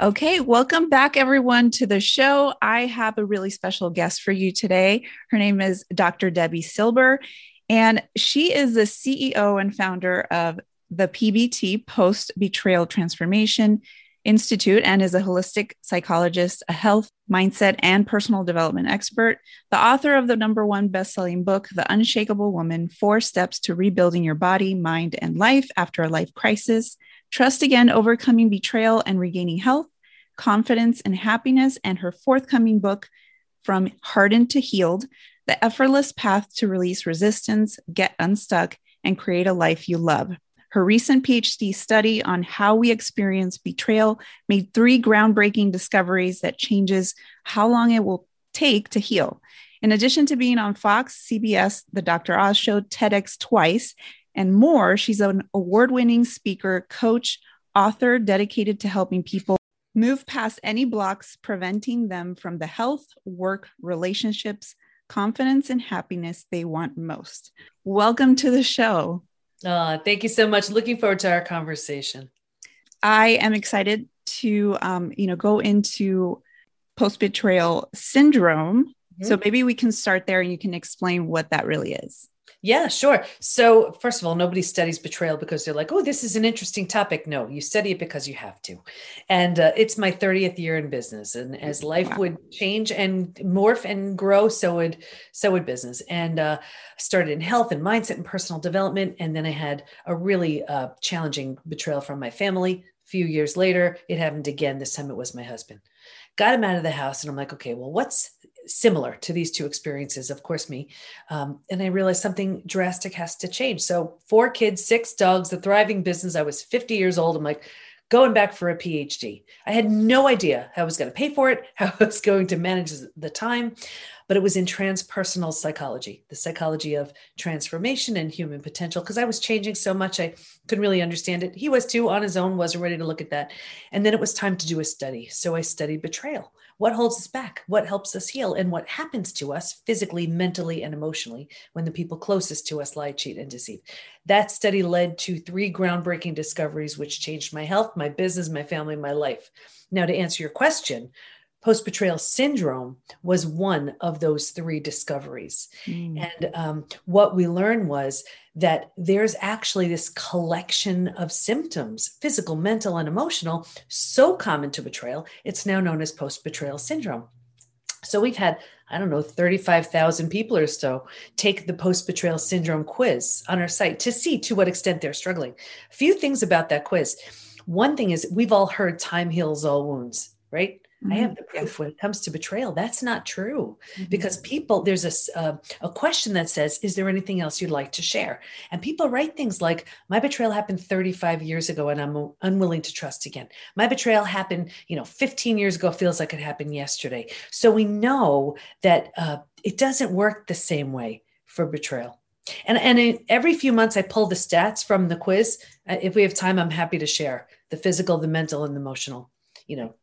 Okay, welcome back, everyone, to the show. I have a really special guest for you today. Her name is Dr. Debi Silber, and she is the CEO and founder of the PBT Post Betrayal Transformation Institute and is a holistic psychologist, a health, mindset, and personal development expert, the author of the number one best-selling book, The Unshakable Woman: Four Steps to Rebuilding Your Body, Mind, and Life After a Life Crisis, Trust Again, Overcoming Betrayal and Regaining Health, Confidence and Happiness, and her forthcoming book, From Hardened to Healed The Effortless Path to Release Resistance, Get Unstuck, and Create a Life You Love. Her recent PhD study on how we experience betrayal made three groundbreaking discoveries that changes how long it will take to heal. In addition to being on Fox, CBS, The Dr. Oz Show, TEDx twice, and more, she's an award winning speaker, coach, author dedicated to helping people move past any blocks preventing them from the health, work, relationships, confidence, and happiness they want most. Welcome to the show. Uh, thank you so much. Looking forward to our conversation. I am excited to, um, you know, go into post betrayal syndrome. Mm-hmm. So maybe we can start there, and you can explain what that really is. Yeah, sure. So, first of all, nobody studies betrayal because they're like, oh, this is an interesting topic. No, you study it because you have to. And uh, it's my 30th year in business. And as life wow. would change and morph and grow, so would so would business. And uh, started in health and mindset and personal development. And then I had a really uh, challenging betrayal from my family. A few years later, it happened again. This time it was my husband. Got him out of the house. And I'm like, okay, well, what's similar to these two experiences, of course, me. Um, and I realized something drastic has to change. So, four kids, six dogs, the thriving business. I was 50 years old. I'm like, going back for a PhD. I had no idea how I was going to pay for it, how I was going to manage the time, but it was in transpersonal psychology, the psychology of transformation and human potential. Because I was changing so much, I couldn't really understand it. He was too on his own, wasn't ready to look at that. And then it was time to do a study. So I studied betrayal what holds us back, what helps us heal, and what happens to us physically, mentally, and emotionally when the people closest to us lie, cheat, and deceive. That study led to three groundbreaking discoveries, which changed my health, my business, my family, my life. Now, to answer your question, post betrayal syndrome was one of those three discoveries. Mm. And um, what we learned was that there's actually this collection of symptoms, physical, mental, and emotional, so common to betrayal, it's now known as post betrayal syndrome. So we've had, I don't know, 35,000 people or so take the post betrayal syndrome quiz on our site to see to what extent they're struggling. A few things about that quiz. One thing is, we've all heard time heals all wounds, right? Mm-hmm. I have the proof when it comes to betrayal. That's not true mm-hmm. because people, there's a, uh, a question that says, Is there anything else you'd like to share? And people write things like, My betrayal happened 35 years ago and I'm unwilling to trust again. My betrayal happened, you know, 15 years ago, feels like it happened yesterday. So we know that uh, it doesn't work the same way for betrayal. And, and every few months, I pull the stats from the quiz. Uh, if we have time, I'm happy to share the physical, the mental, and the emotional, you know,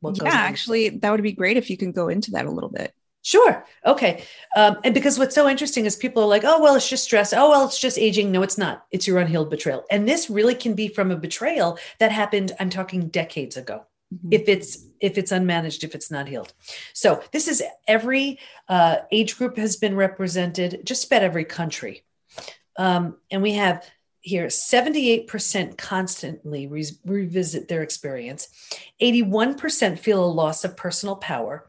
what yeah, actually, that would be great if you can go into that a little bit. Sure. Okay. Um, and because what's so interesting is people are like, oh, well, it's just stress. Oh, well, it's just aging. No, it's not. It's your unhealed betrayal. And this really can be from a betrayal that happened, I'm talking decades ago. Mm-hmm. If it's if it's unmanaged, if it's not healed, so this is every uh, age group has been represented, just about every country, um, and we have here 78% constantly re- revisit their experience. 81% feel a loss of personal power.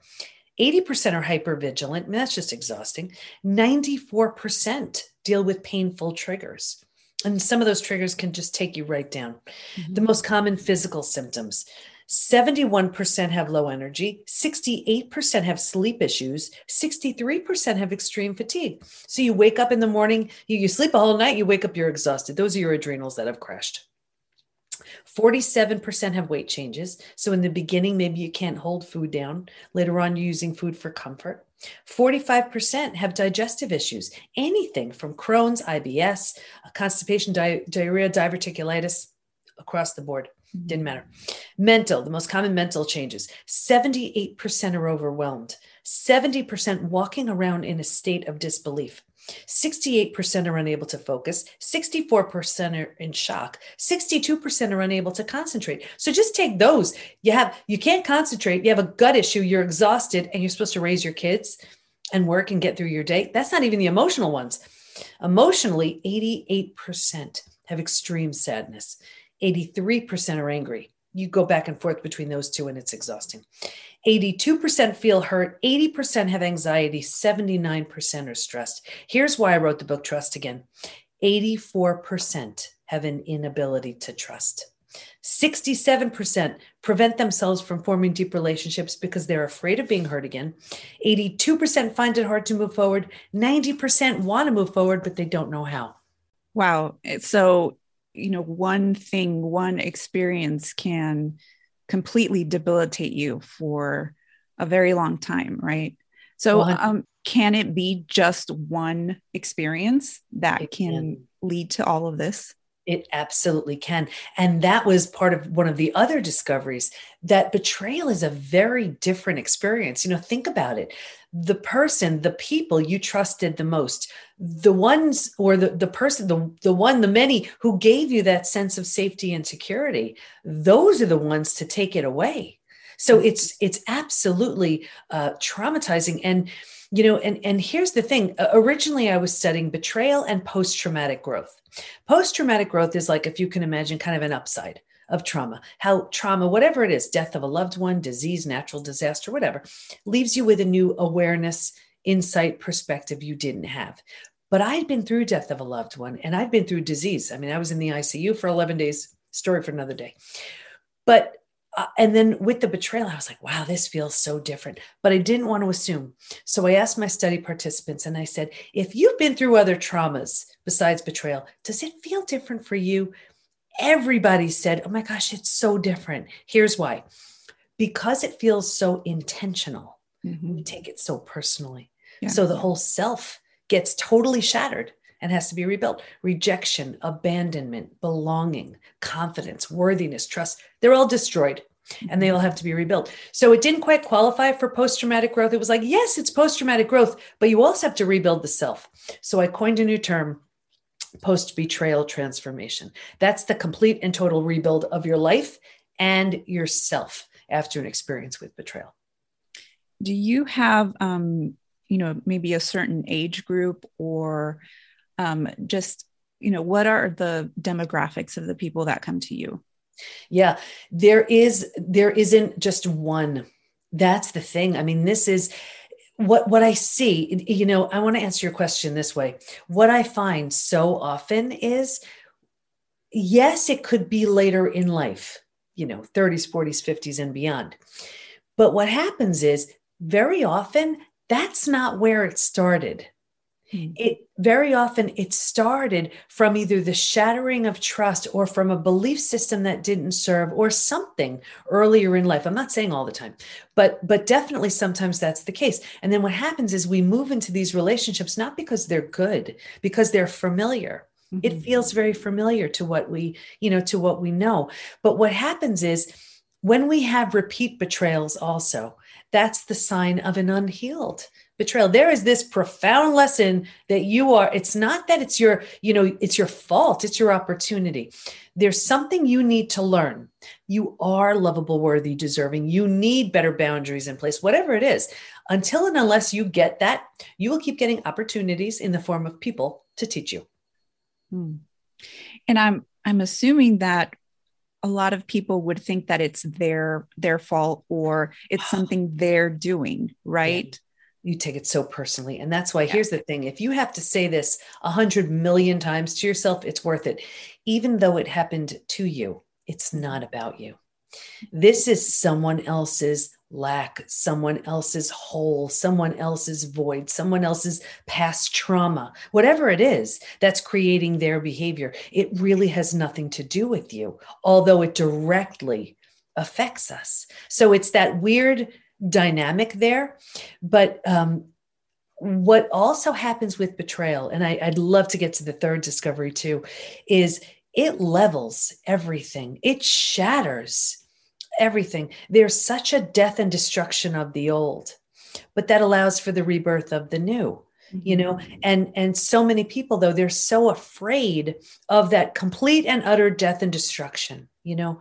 80% are hypervigilant and that's just exhausting. 94% deal with painful triggers and some of those triggers can just take you right down. Mm-hmm. the most common physical symptoms 71% have low energy, 68% have sleep issues, 63% have extreme fatigue. So you wake up in the morning, you, you sleep a whole night, you wake up, you're exhausted. Those are your adrenals that have crashed. 47% have weight changes. So in the beginning, maybe you can't hold food down. Later on, you're using food for comfort. 45% have digestive issues, anything from Crohn's, IBS, constipation, di- diarrhea, diverticulitis, across the board. Mm-hmm. Didn't matter. Mental, the most common mental changes 78% are overwhelmed, 70% walking around in a state of disbelief. 68% are unable to focus, 64% are in shock, 62% are unable to concentrate. So just take those. You have you can't concentrate, you have a gut issue, you're exhausted and you're supposed to raise your kids and work and get through your day. That's not even the emotional ones. Emotionally, 88% have extreme sadness. 83% are angry. You go back and forth between those two and it's exhausting. 82% feel hurt, 80% have anxiety, 79% are stressed. Here's why I wrote the book Trust Again 84% have an inability to trust. 67% prevent themselves from forming deep relationships because they're afraid of being hurt again. 82% find it hard to move forward. 90% want to move forward, but they don't know how. Wow. So, you know, one thing, one experience can completely debilitate you for a very long time, right? So, um, can it be just one experience that can, can lead to all of this? It absolutely can. And that was part of one of the other discoveries that betrayal is a very different experience. You know, think about it. The person, the people you trusted the most, the ones or the, the person, the, the one, the many who gave you that sense of safety and security, those are the ones to take it away. So mm-hmm. it's it's absolutely uh, traumatizing. And you know, and and here's the thing. Originally, I was studying betrayal and post traumatic growth. Post traumatic growth is like, if you can imagine, kind of an upside of trauma. How trauma, whatever it is, death of a loved one, disease, natural disaster, whatever, leaves you with a new awareness, insight, perspective you didn't have. But I'd been through death of a loved one and I'd been through disease. I mean, I was in the ICU for 11 days, story for another day. But uh, and then with the betrayal, I was like, wow, this feels so different. But I didn't want to assume. So I asked my study participants and I said, if you've been through other traumas besides betrayal, does it feel different for you? Everybody said, oh my gosh, it's so different. Here's why because it feels so intentional, mm-hmm. we take it so personally. Yeah. So the whole self gets totally shattered and has to be rebuilt. Rejection, abandonment, belonging, confidence, worthiness, trust, they're all destroyed and they all have to be rebuilt. So it didn't quite qualify for post traumatic growth. It was like, yes, it's post traumatic growth, but you also have to rebuild the self. So I coined a new term post betrayal transformation. That's the complete and total rebuild of your life and yourself after an experience with betrayal. Do you have, um, you know, maybe a certain age group or um, just you know what are the demographics of the people that come to you? Yeah there is there isn't just one. That's the thing. I mean this is what what i see you know i want to answer your question this way. What i find so often is yes it could be later in life you know 30s 40s 50s and beyond. But what happens is very often that's not where it started Hmm. It very often it started from either the shattering of trust or from a belief system that didn't serve or something earlier in life. I'm not saying all the time, but but definitely sometimes that's the case. And then what happens is we move into these relationships not because they're good, because they're familiar. Mm-hmm. It feels very familiar to what we, you know, to what we know. But what happens is when we have repeat betrayals also, that's the sign of an unhealed betrayal. There is this profound lesson that you are it's not that it's your you know it's your fault it's your opportunity. There's something you need to learn. You are lovable worthy deserving. You need better boundaries in place whatever it is. Until and unless you get that you will keep getting opportunities in the form of people to teach you. Hmm. and i'm i'm assuming that a lot of people would think that it's their their fault or it's something they're doing right you take it so personally and that's why yeah. here's the thing if you have to say this a hundred million times to yourself it's worth it even though it happened to you it's not about you this is someone else's lack, someone else's hole, someone else's void, someone else's past trauma, whatever it is that's creating their behavior, it really has nothing to do with you, although it directly affects us. So it's that weird dynamic there. But um, what also happens with betrayal, and I, I'd love to get to the third discovery too, is it levels everything, it shatters everything. There's such a death and destruction of the old, but that allows for the rebirth of the new you know mm-hmm. and and so many people though they're so afraid of that complete and utter death and destruction you know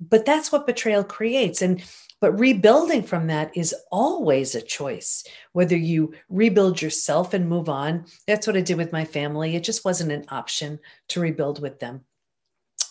but that's what betrayal creates and but rebuilding from that is always a choice whether you rebuild yourself and move on that's what i did with my family it just wasn't an option to rebuild with them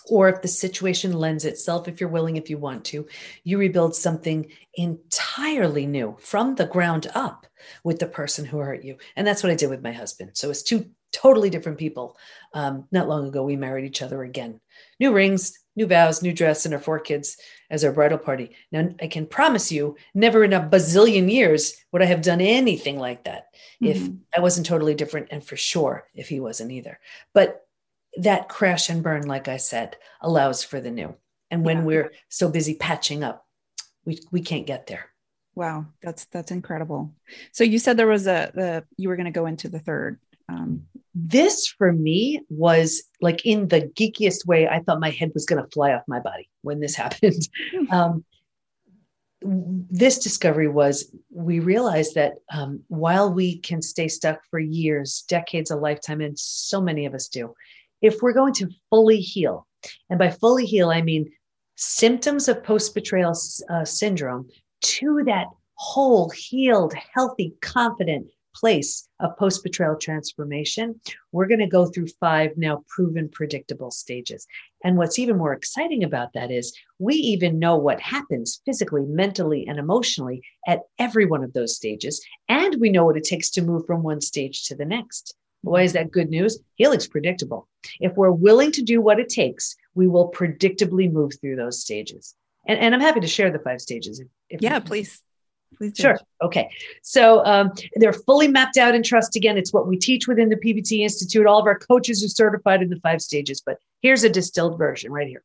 or if the situation lends itself, if you're willing, if you want to, you rebuild something entirely new from the ground up with the person who hurt you. And that's what I did with my husband. So it's two totally different people. Um, not long ago, we married each other again. New rings, new vows, new dress, and our four kids as our bridal party. Now, I can promise you, never in a bazillion years would I have done anything like that mm-hmm. if I wasn't totally different, and for sure if he wasn't either. But that crash and burn, like I said, allows for the new. And when yeah. we're so busy patching up, we, we can't get there. Wow, that's that's incredible. So you said there was a the you were going to go into the third. Um, this for me was like in the geekiest way. I thought my head was going to fly off my body when this happened. Hmm. um, this discovery was we realized that um, while we can stay stuck for years, decades, a lifetime, and so many of us do, if we're going to fully heal, and by fully heal, I mean symptoms of post betrayal uh, syndrome to that whole, healed, healthy, confident place of post betrayal transformation, we're going to go through five now proven predictable stages. And what's even more exciting about that is we even know what happens physically, mentally, and emotionally at every one of those stages. And we know what it takes to move from one stage to the next. Why is that good news? Healing's predictable. If we're willing to do what it takes, we will predictably move through those stages. And, and I'm happy to share the five stages. If, if yeah, please. Please do. Sure. Okay. So um, they're fully mapped out in trust. Again, it's what we teach within the PBT Institute. All of our coaches are certified in the five stages, but here's a distilled version right here.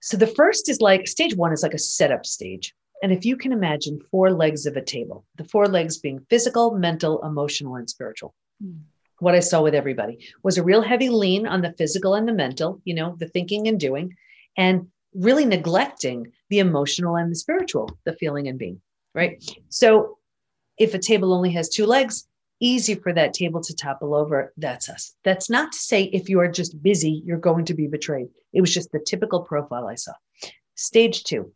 So the first is like stage one is like a setup stage. And if you can imagine four legs of a table, the four legs being physical, mental, emotional, and spiritual. Mm what I saw with everybody was a real heavy lean on the physical and the mental, you know, the thinking and doing, and really neglecting the emotional and the spiritual, the feeling and being, right? So if a table only has two legs, easy for that table to topple over. That's us. That's not to say if you are just busy, you're going to be betrayed. It was just the typical profile I saw. Stage two,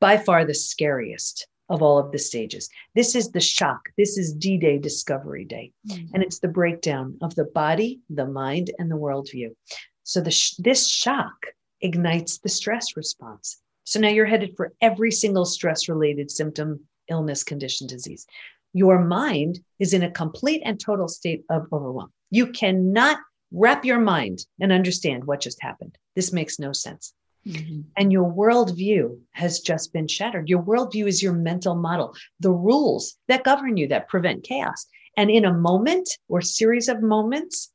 by far the scariest of all of the stages. This is the shock. This is D Day Discovery Day. Mm-hmm. And it's the breakdown of the body, the mind, and the worldview. So the sh- this shock ignites the stress response. So now you're headed for every single stress related symptom, illness, condition, disease. Your mind is in a complete and total state of overwhelm. You cannot wrap your mind and understand what just happened. This makes no sense. Mm-hmm. And your worldview has just been shattered. Your worldview is your mental model, the rules that govern you that prevent chaos. And in a moment or series of moments,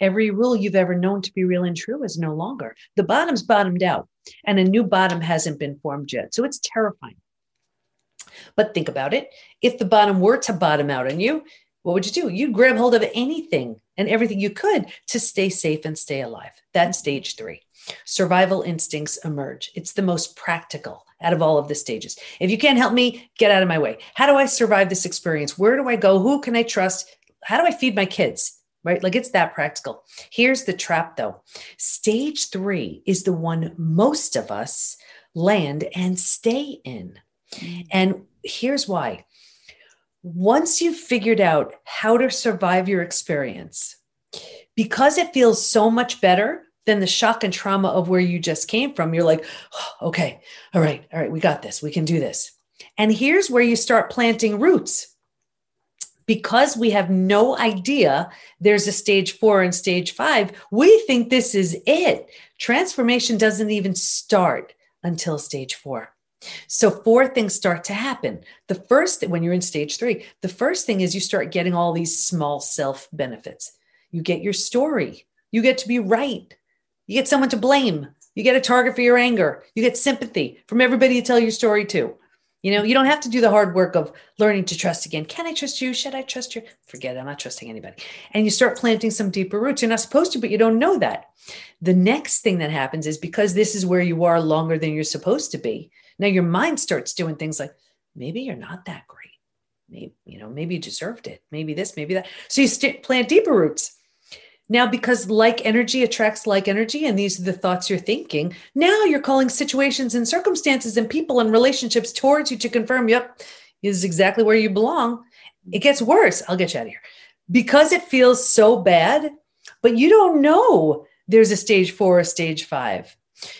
every rule you've ever known to be real and true is no longer. The bottom's bottomed out, and a new bottom hasn't been formed yet. So it's terrifying. But think about it. If the bottom were to bottom out on you, what would you do? You'd grab hold of anything and everything you could to stay safe and stay alive. That's stage three survival instincts emerge. It's the most practical out of all of the stages. If you can't help me, get out of my way. How do I survive this experience? Where do I go? Who can I trust? How do I feed my kids? Right? Like it's that practical. Here's the trap though stage three is the one most of us land and stay in. Mm. And here's why. Once you've figured out how to survive your experience, because it feels so much better than the shock and trauma of where you just came from. You're like, oh, okay, all right, all right, we got this, we can do this. And here's where you start planting roots. Because we have no idea there's a stage four and stage five, we think this is it. Transformation doesn't even start until stage four. So, four things start to happen. The first, when you're in stage three, the first thing is you start getting all these small self benefits. You get your story, you get to be right, you get someone to blame, you get a target for your anger, you get sympathy from everybody you tell your story to. You know, you don't have to do the hard work of learning to trust again. Can I trust you? Should I trust you? Forget it. I'm not trusting anybody. And you start planting some deeper roots. You're not supposed to, but you don't know that. The next thing that happens is because this is where you are longer than you're supposed to be. Now your mind starts doing things like maybe you're not that great. Maybe, you know, maybe you deserved it. Maybe this, maybe that. So you st- plant deeper roots. Now, because like energy attracts like energy, and these are the thoughts you're thinking, now you're calling situations and circumstances and people and relationships towards you to confirm, yep, this is exactly where you belong. It gets worse. I'll get you out of here. Because it feels so bad, but you don't know there's a stage four or stage five.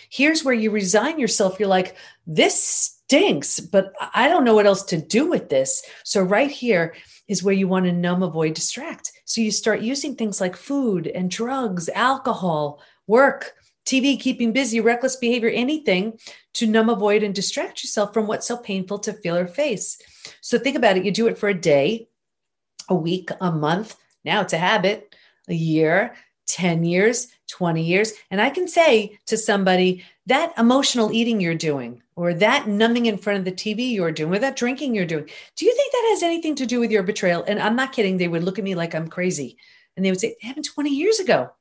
Here's where you resign yourself. You're like, this stinks, but I don't know what else to do with this. So, right here, is where you want to numb, avoid, distract. So you start using things like food and drugs, alcohol, work, TV, keeping busy, reckless behavior, anything to numb, avoid, and distract yourself from what's so painful to feel or face. So think about it. You do it for a day, a week, a month. Now it's a habit, a year, 10 years, 20 years. And I can say to somebody that emotional eating you're doing, or that numbing in front of the TV you're doing, or that drinking you're doing, do you think that has anything to do with your betrayal? And I'm not kidding. They would look at me like I'm crazy. And they would say, it happened 20 years ago.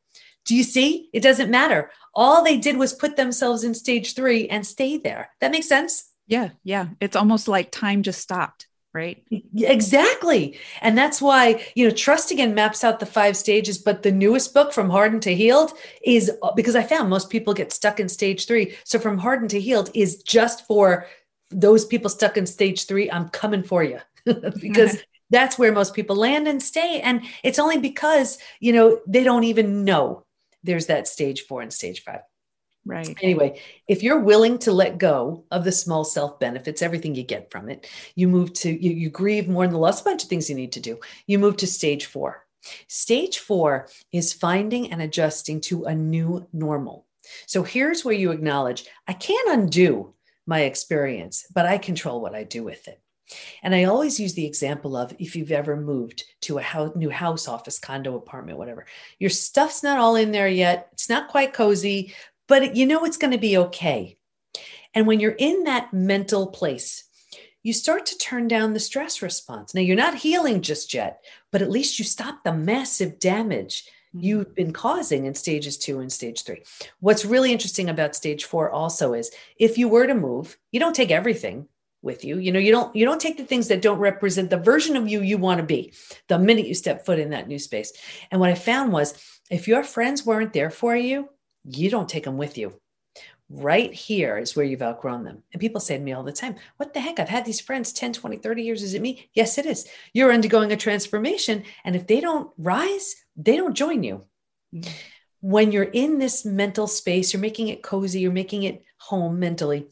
Do you see? It doesn't matter. All they did was put themselves in stage three and stay there. That makes sense? Yeah. Yeah. It's almost like time just stopped right? Exactly. And that's why, you know, Trust Again maps out the five stages, but the newest book from Hardened to Healed is uh, because I found most people get stuck in stage three. So from Hardened to Healed is just for those people stuck in stage three. I'm coming for you because that's where most people land and stay. And it's only because, you know, they don't even know there's that stage four and stage five. Right. Anyway, if you're willing to let go of the small self benefits, everything you get from it, you move to, you, you grieve more than the loss, a bunch of things you need to do. You move to stage four. Stage four is finding and adjusting to a new normal. So here's where you acknowledge I can't undo my experience, but I control what I do with it. And I always use the example of if you've ever moved to a house, new house, office, condo, apartment, whatever, your stuff's not all in there yet. It's not quite cozy, but you know it's going to be okay. And when you're in that mental place, you start to turn down the stress response. Now, you're not healing just yet, but at least you stop the massive damage mm-hmm. you've been causing in stages two and stage three. What's really interesting about stage four also is if you were to move, you don't take everything with you you know you don't you don't take the things that don't represent the version of you you want to be the minute you step foot in that new space and what i found was if your friends weren't there for you you don't take them with you. Right here is where you've outgrown them. And people say to me all the time, What the heck? I've had these friends 10, 20, 30 years. Is it me? Yes, it is. You're undergoing a transformation. And if they don't rise, they don't join you. Mm-hmm. When you're in this mental space, you're making it cozy, you're making it home mentally.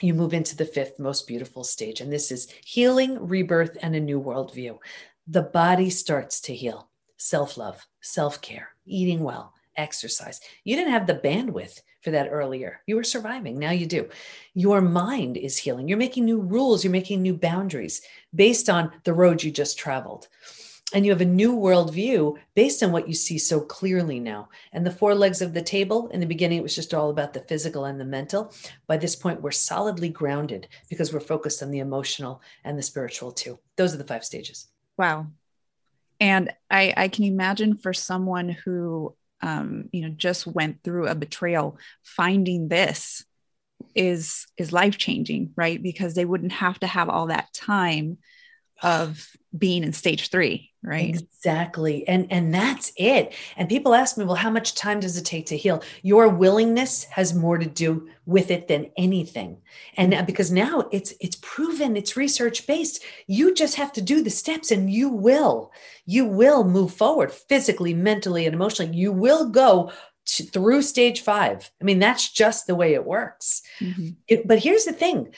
You move into the fifth most beautiful stage. And this is healing, rebirth, and a new worldview. The body starts to heal self love, self care, eating well, exercise. You didn't have the bandwidth for that earlier. You were surviving. Now you do. Your mind is healing. You're making new rules. You're making new boundaries based on the road you just traveled. And you have a new worldview based on what you see so clearly now. And the four legs of the table, in the beginning, it was just all about the physical and the mental. By this point, we're solidly grounded because we're focused on the emotional and the spiritual too. Those are the five stages. Wow. And I, I can imagine for someone who um, you know just went through a betrayal finding this is is life changing right? Because they wouldn't have to have all that time of being in stage three right? Exactly. And and that's it. And people ask me well how much time does it take to heal? Your willingness has more to do with it than anything. And mm-hmm. because now it's it's proven it's research based. You just have to do the steps and you will you will move forward physically mentally and emotionally. You will go to, through stage five. I mean that's just the way it works. Mm-hmm. it, but here's the thing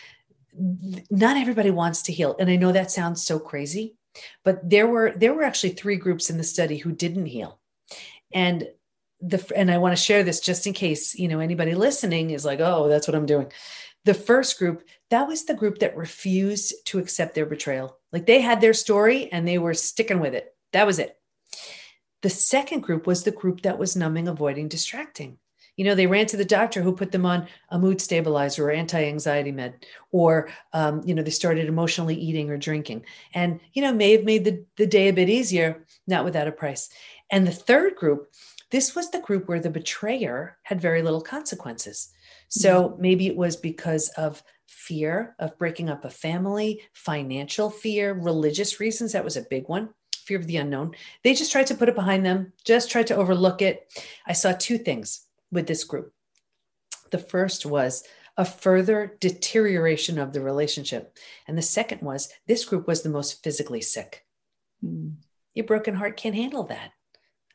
not everybody wants to heal and i know that sounds so crazy but there were there were actually three groups in the study who didn't heal and the and i want to share this just in case you know anybody listening is like oh that's what i'm doing The first group, that was the group that refused to accept their betrayal. Like they had their story and they were sticking with it. That was it. The second group was the group that was numbing, avoiding, distracting. You know, they ran to the doctor who put them on a mood stabilizer or anti anxiety med, or, um, you know, they started emotionally eating or drinking. And, you know, may have made the, the day a bit easier, not without a price. And the third group, this was the group where the betrayer had very little consequences. So mm-hmm. maybe it was because of fear of breaking up a family, financial fear, religious reasons. That was a big one fear of the unknown. They just tried to put it behind them, just tried to overlook it. I saw two things with this group. The first was a further deterioration of the relationship. And the second was this group was the most physically sick. Mm. Your broken heart can't handle that.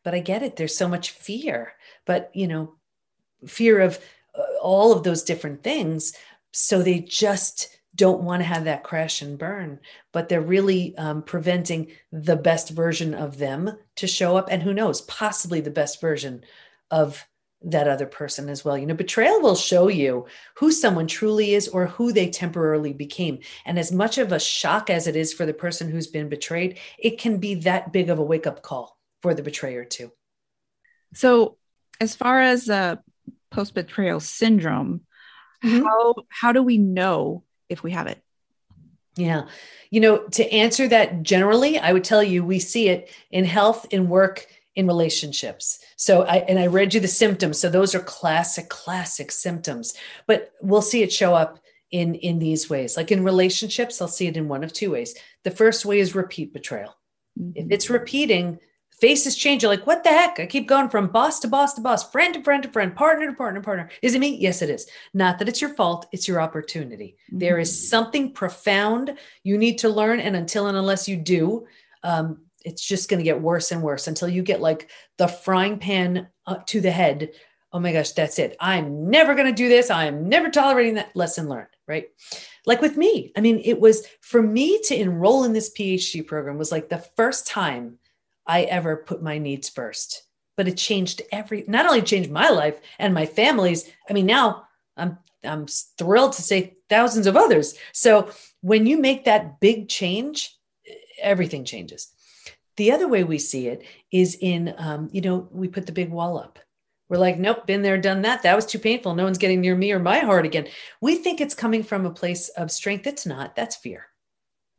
But I get it. There's so much fear, but you know, fear of uh, all of those different things. So they just don't want to have that crash and burn, but they're really um, preventing the best version of them to show up. And who knows, possibly the best version of that other person as well. You know, betrayal will show you who someone truly is or who they temporarily became. And as much of a shock as it is for the person who's been betrayed, it can be that big of a wake up call for the betrayer, too. So, as far as uh, post betrayal syndrome, mm-hmm. how, how do we know if we have it? Yeah. You know, to answer that generally, I would tell you we see it in health, in work, in relationships. So I and I read you the symptoms. So those are classic, classic symptoms. But we'll see it show up in in these ways. Like in relationships, I'll see it in one of two ways. The first way is repeat betrayal. Mm-hmm. If it's repeating, faces change. You're like, what the heck? I keep going from boss to boss to boss, friend to friend to friend, partner to partner, to partner. Is it me? Yes, it is. Not that it's your fault, it's your opportunity. Mm-hmm. There is mm-hmm. something profound you need to learn. And until and unless you do, um, it's just going to get worse and worse until you get like the frying pan to the head. Oh my gosh, that's it. I'm never going to do this. I'm never tolerating that lesson learned, right? Like with me, I mean, it was for me to enroll in this PhD program was like the first time I ever put my needs first. But it changed every not only changed my life and my family's. I mean, now I'm I'm thrilled to say thousands of others. So when you make that big change, everything changes. The other way we see it is in, um, you know, we put the big wall up. We're like, nope, been there, done that. That was too painful. No one's getting near me or my heart again. We think it's coming from a place of strength. It's not. That's fear.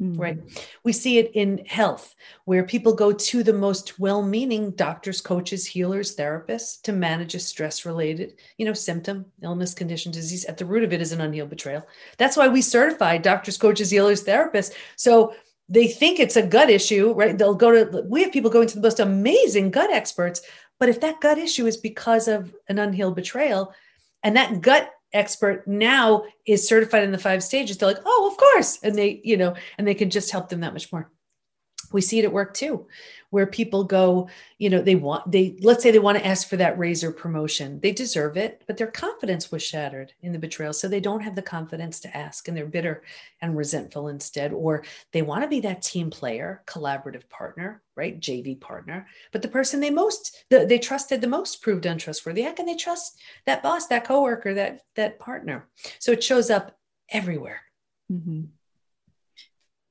Mm-hmm. Right. We see it in health, where people go to the most well meaning doctors, coaches, healers, therapists to manage a stress related, you know, symptom, illness, condition, disease. At the root of it is an unhealed betrayal. That's why we certify doctors, coaches, healers, therapists. So they think it's a gut issue, right? They'll go to, we have people going to the most amazing gut experts. But if that gut issue is because of an unhealed betrayal, and that gut expert now is certified in the five stages, they're like, oh, of course. And they, you know, and they can just help them that much more. We see it at work too where people go, you know, they want, they, let's say they want to ask for that raiser promotion. They deserve it, but their confidence was shattered in the betrayal. So they don't have the confidence to ask and they're bitter and resentful instead. Or they want to be that team player, collaborative partner, right? JV partner. But the person they most, the, they trusted the most proved untrustworthy. How can they trust that boss, that coworker, that, that partner? So it shows up everywhere. Mm-hmm.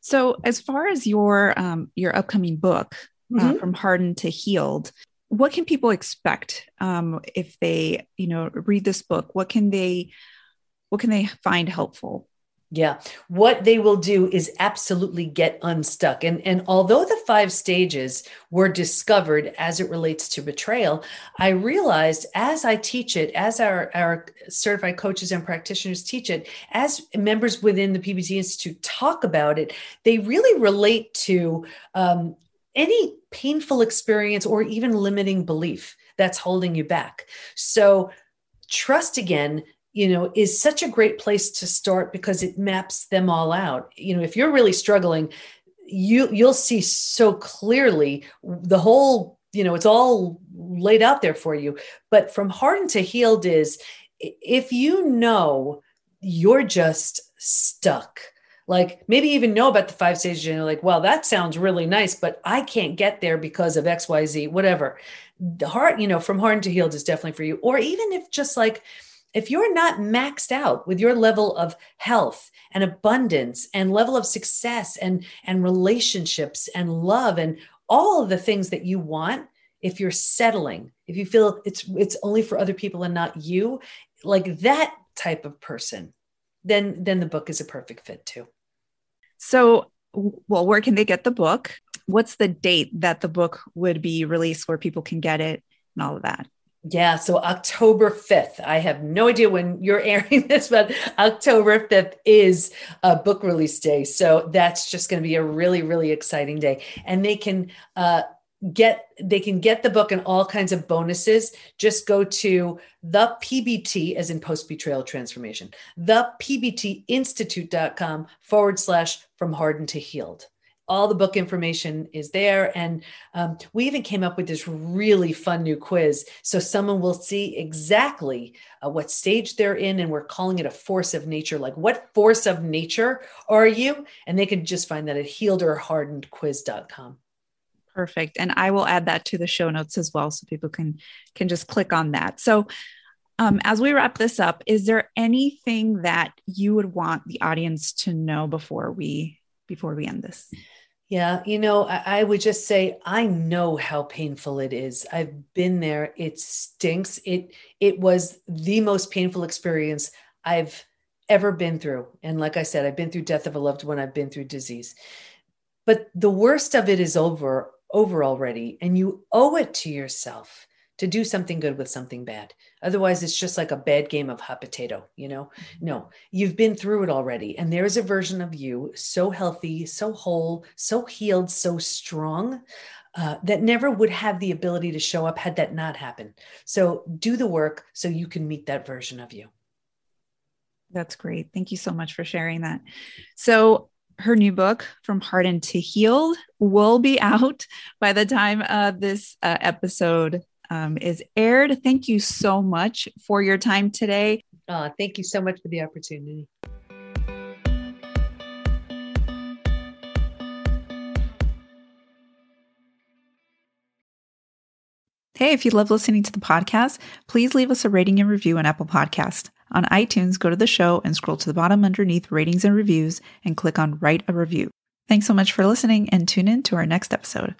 So, as far as your um, your upcoming book, uh, mm-hmm. uh, from hardened to healed what can people expect um, if they you know read this book what can they what can they find helpful yeah what they will do is absolutely get unstuck and and although the five stages were discovered as it relates to betrayal i realized as i teach it as our our certified coaches and practitioners teach it as members within the pbt institute talk about it they really relate to um, any painful experience or even limiting belief that's holding you back. So, trust again, you know, is such a great place to start because it maps them all out. You know, if you're really struggling, you you'll see so clearly the whole, you know, it's all laid out there for you. But from hardened to healed is if you know you're just stuck like maybe even know about the five stages and you're like well that sounds really nice but i can't get there because of xyz whatever the heart you know from hardened to healed is definitely for you or even if just like if you're not maxed out with your level of health and abundance and level of success and and relationships and love and all of the things that you want if you're settling if you feel it's it's only for other people and not you like that type of person then then the book is a perfect fit too. So well where can they get the book? What's the date that the book would be released where people can get it and all of that yeah, so October 5th. I have no idea when you're airing this, but October 5th is a book release day. So that's just going to be a really, really exciting day. And they can uh, get they can get the book and all kinds of bonuses just go to the pbt as in post betrayal transformation the pbt institute.com forward slash from hardened to healed all the book information is there. And um, we even came up with this really fun new quiz. So someone will see exactly uh, what stage they're in and we're calling it a force of nature. Like what force of nature are you? And they can just find that at healedorhardenedquiz.com Perfect. And I will add that to the show notes as well so people can can just click on that. So um, as we wrap this up, is there anything that you would want the audience to know before we before we end this? Yeah, you know, I, I, would just say I know how painful it is. I've been there. It stinks. It it was the most painful experience I've ever been through. And like I said, I've been through death of a loved one. I've been through disease. But the worst of it is over over already and you owe it to yourself to do something good with something bad. Otherwise, it's just like a bad game of hot potato, you know? Mm-hmm. No, you've been through it already. And there's a version of you so healthy, so whole, so healed, so strong uh, that never would have the ability to show up had that not happened. So do the work so you can meet that version of you. That's great. Thank you so much for sharing that. So, her new book, From Hardened to Healed, will be out by the time uh, this uh, episode um, is aired. Thank you so much for your time today. Uh, thank you so much for the opportunity. Hey, if you love listening to the podcast, please leave us a rating and review on Apple Podcast. On iTunes, go to the show and scroll to the bottom underneath ratings and reviews and click on write a review. Thanks so much for listening and tune in to our next episode.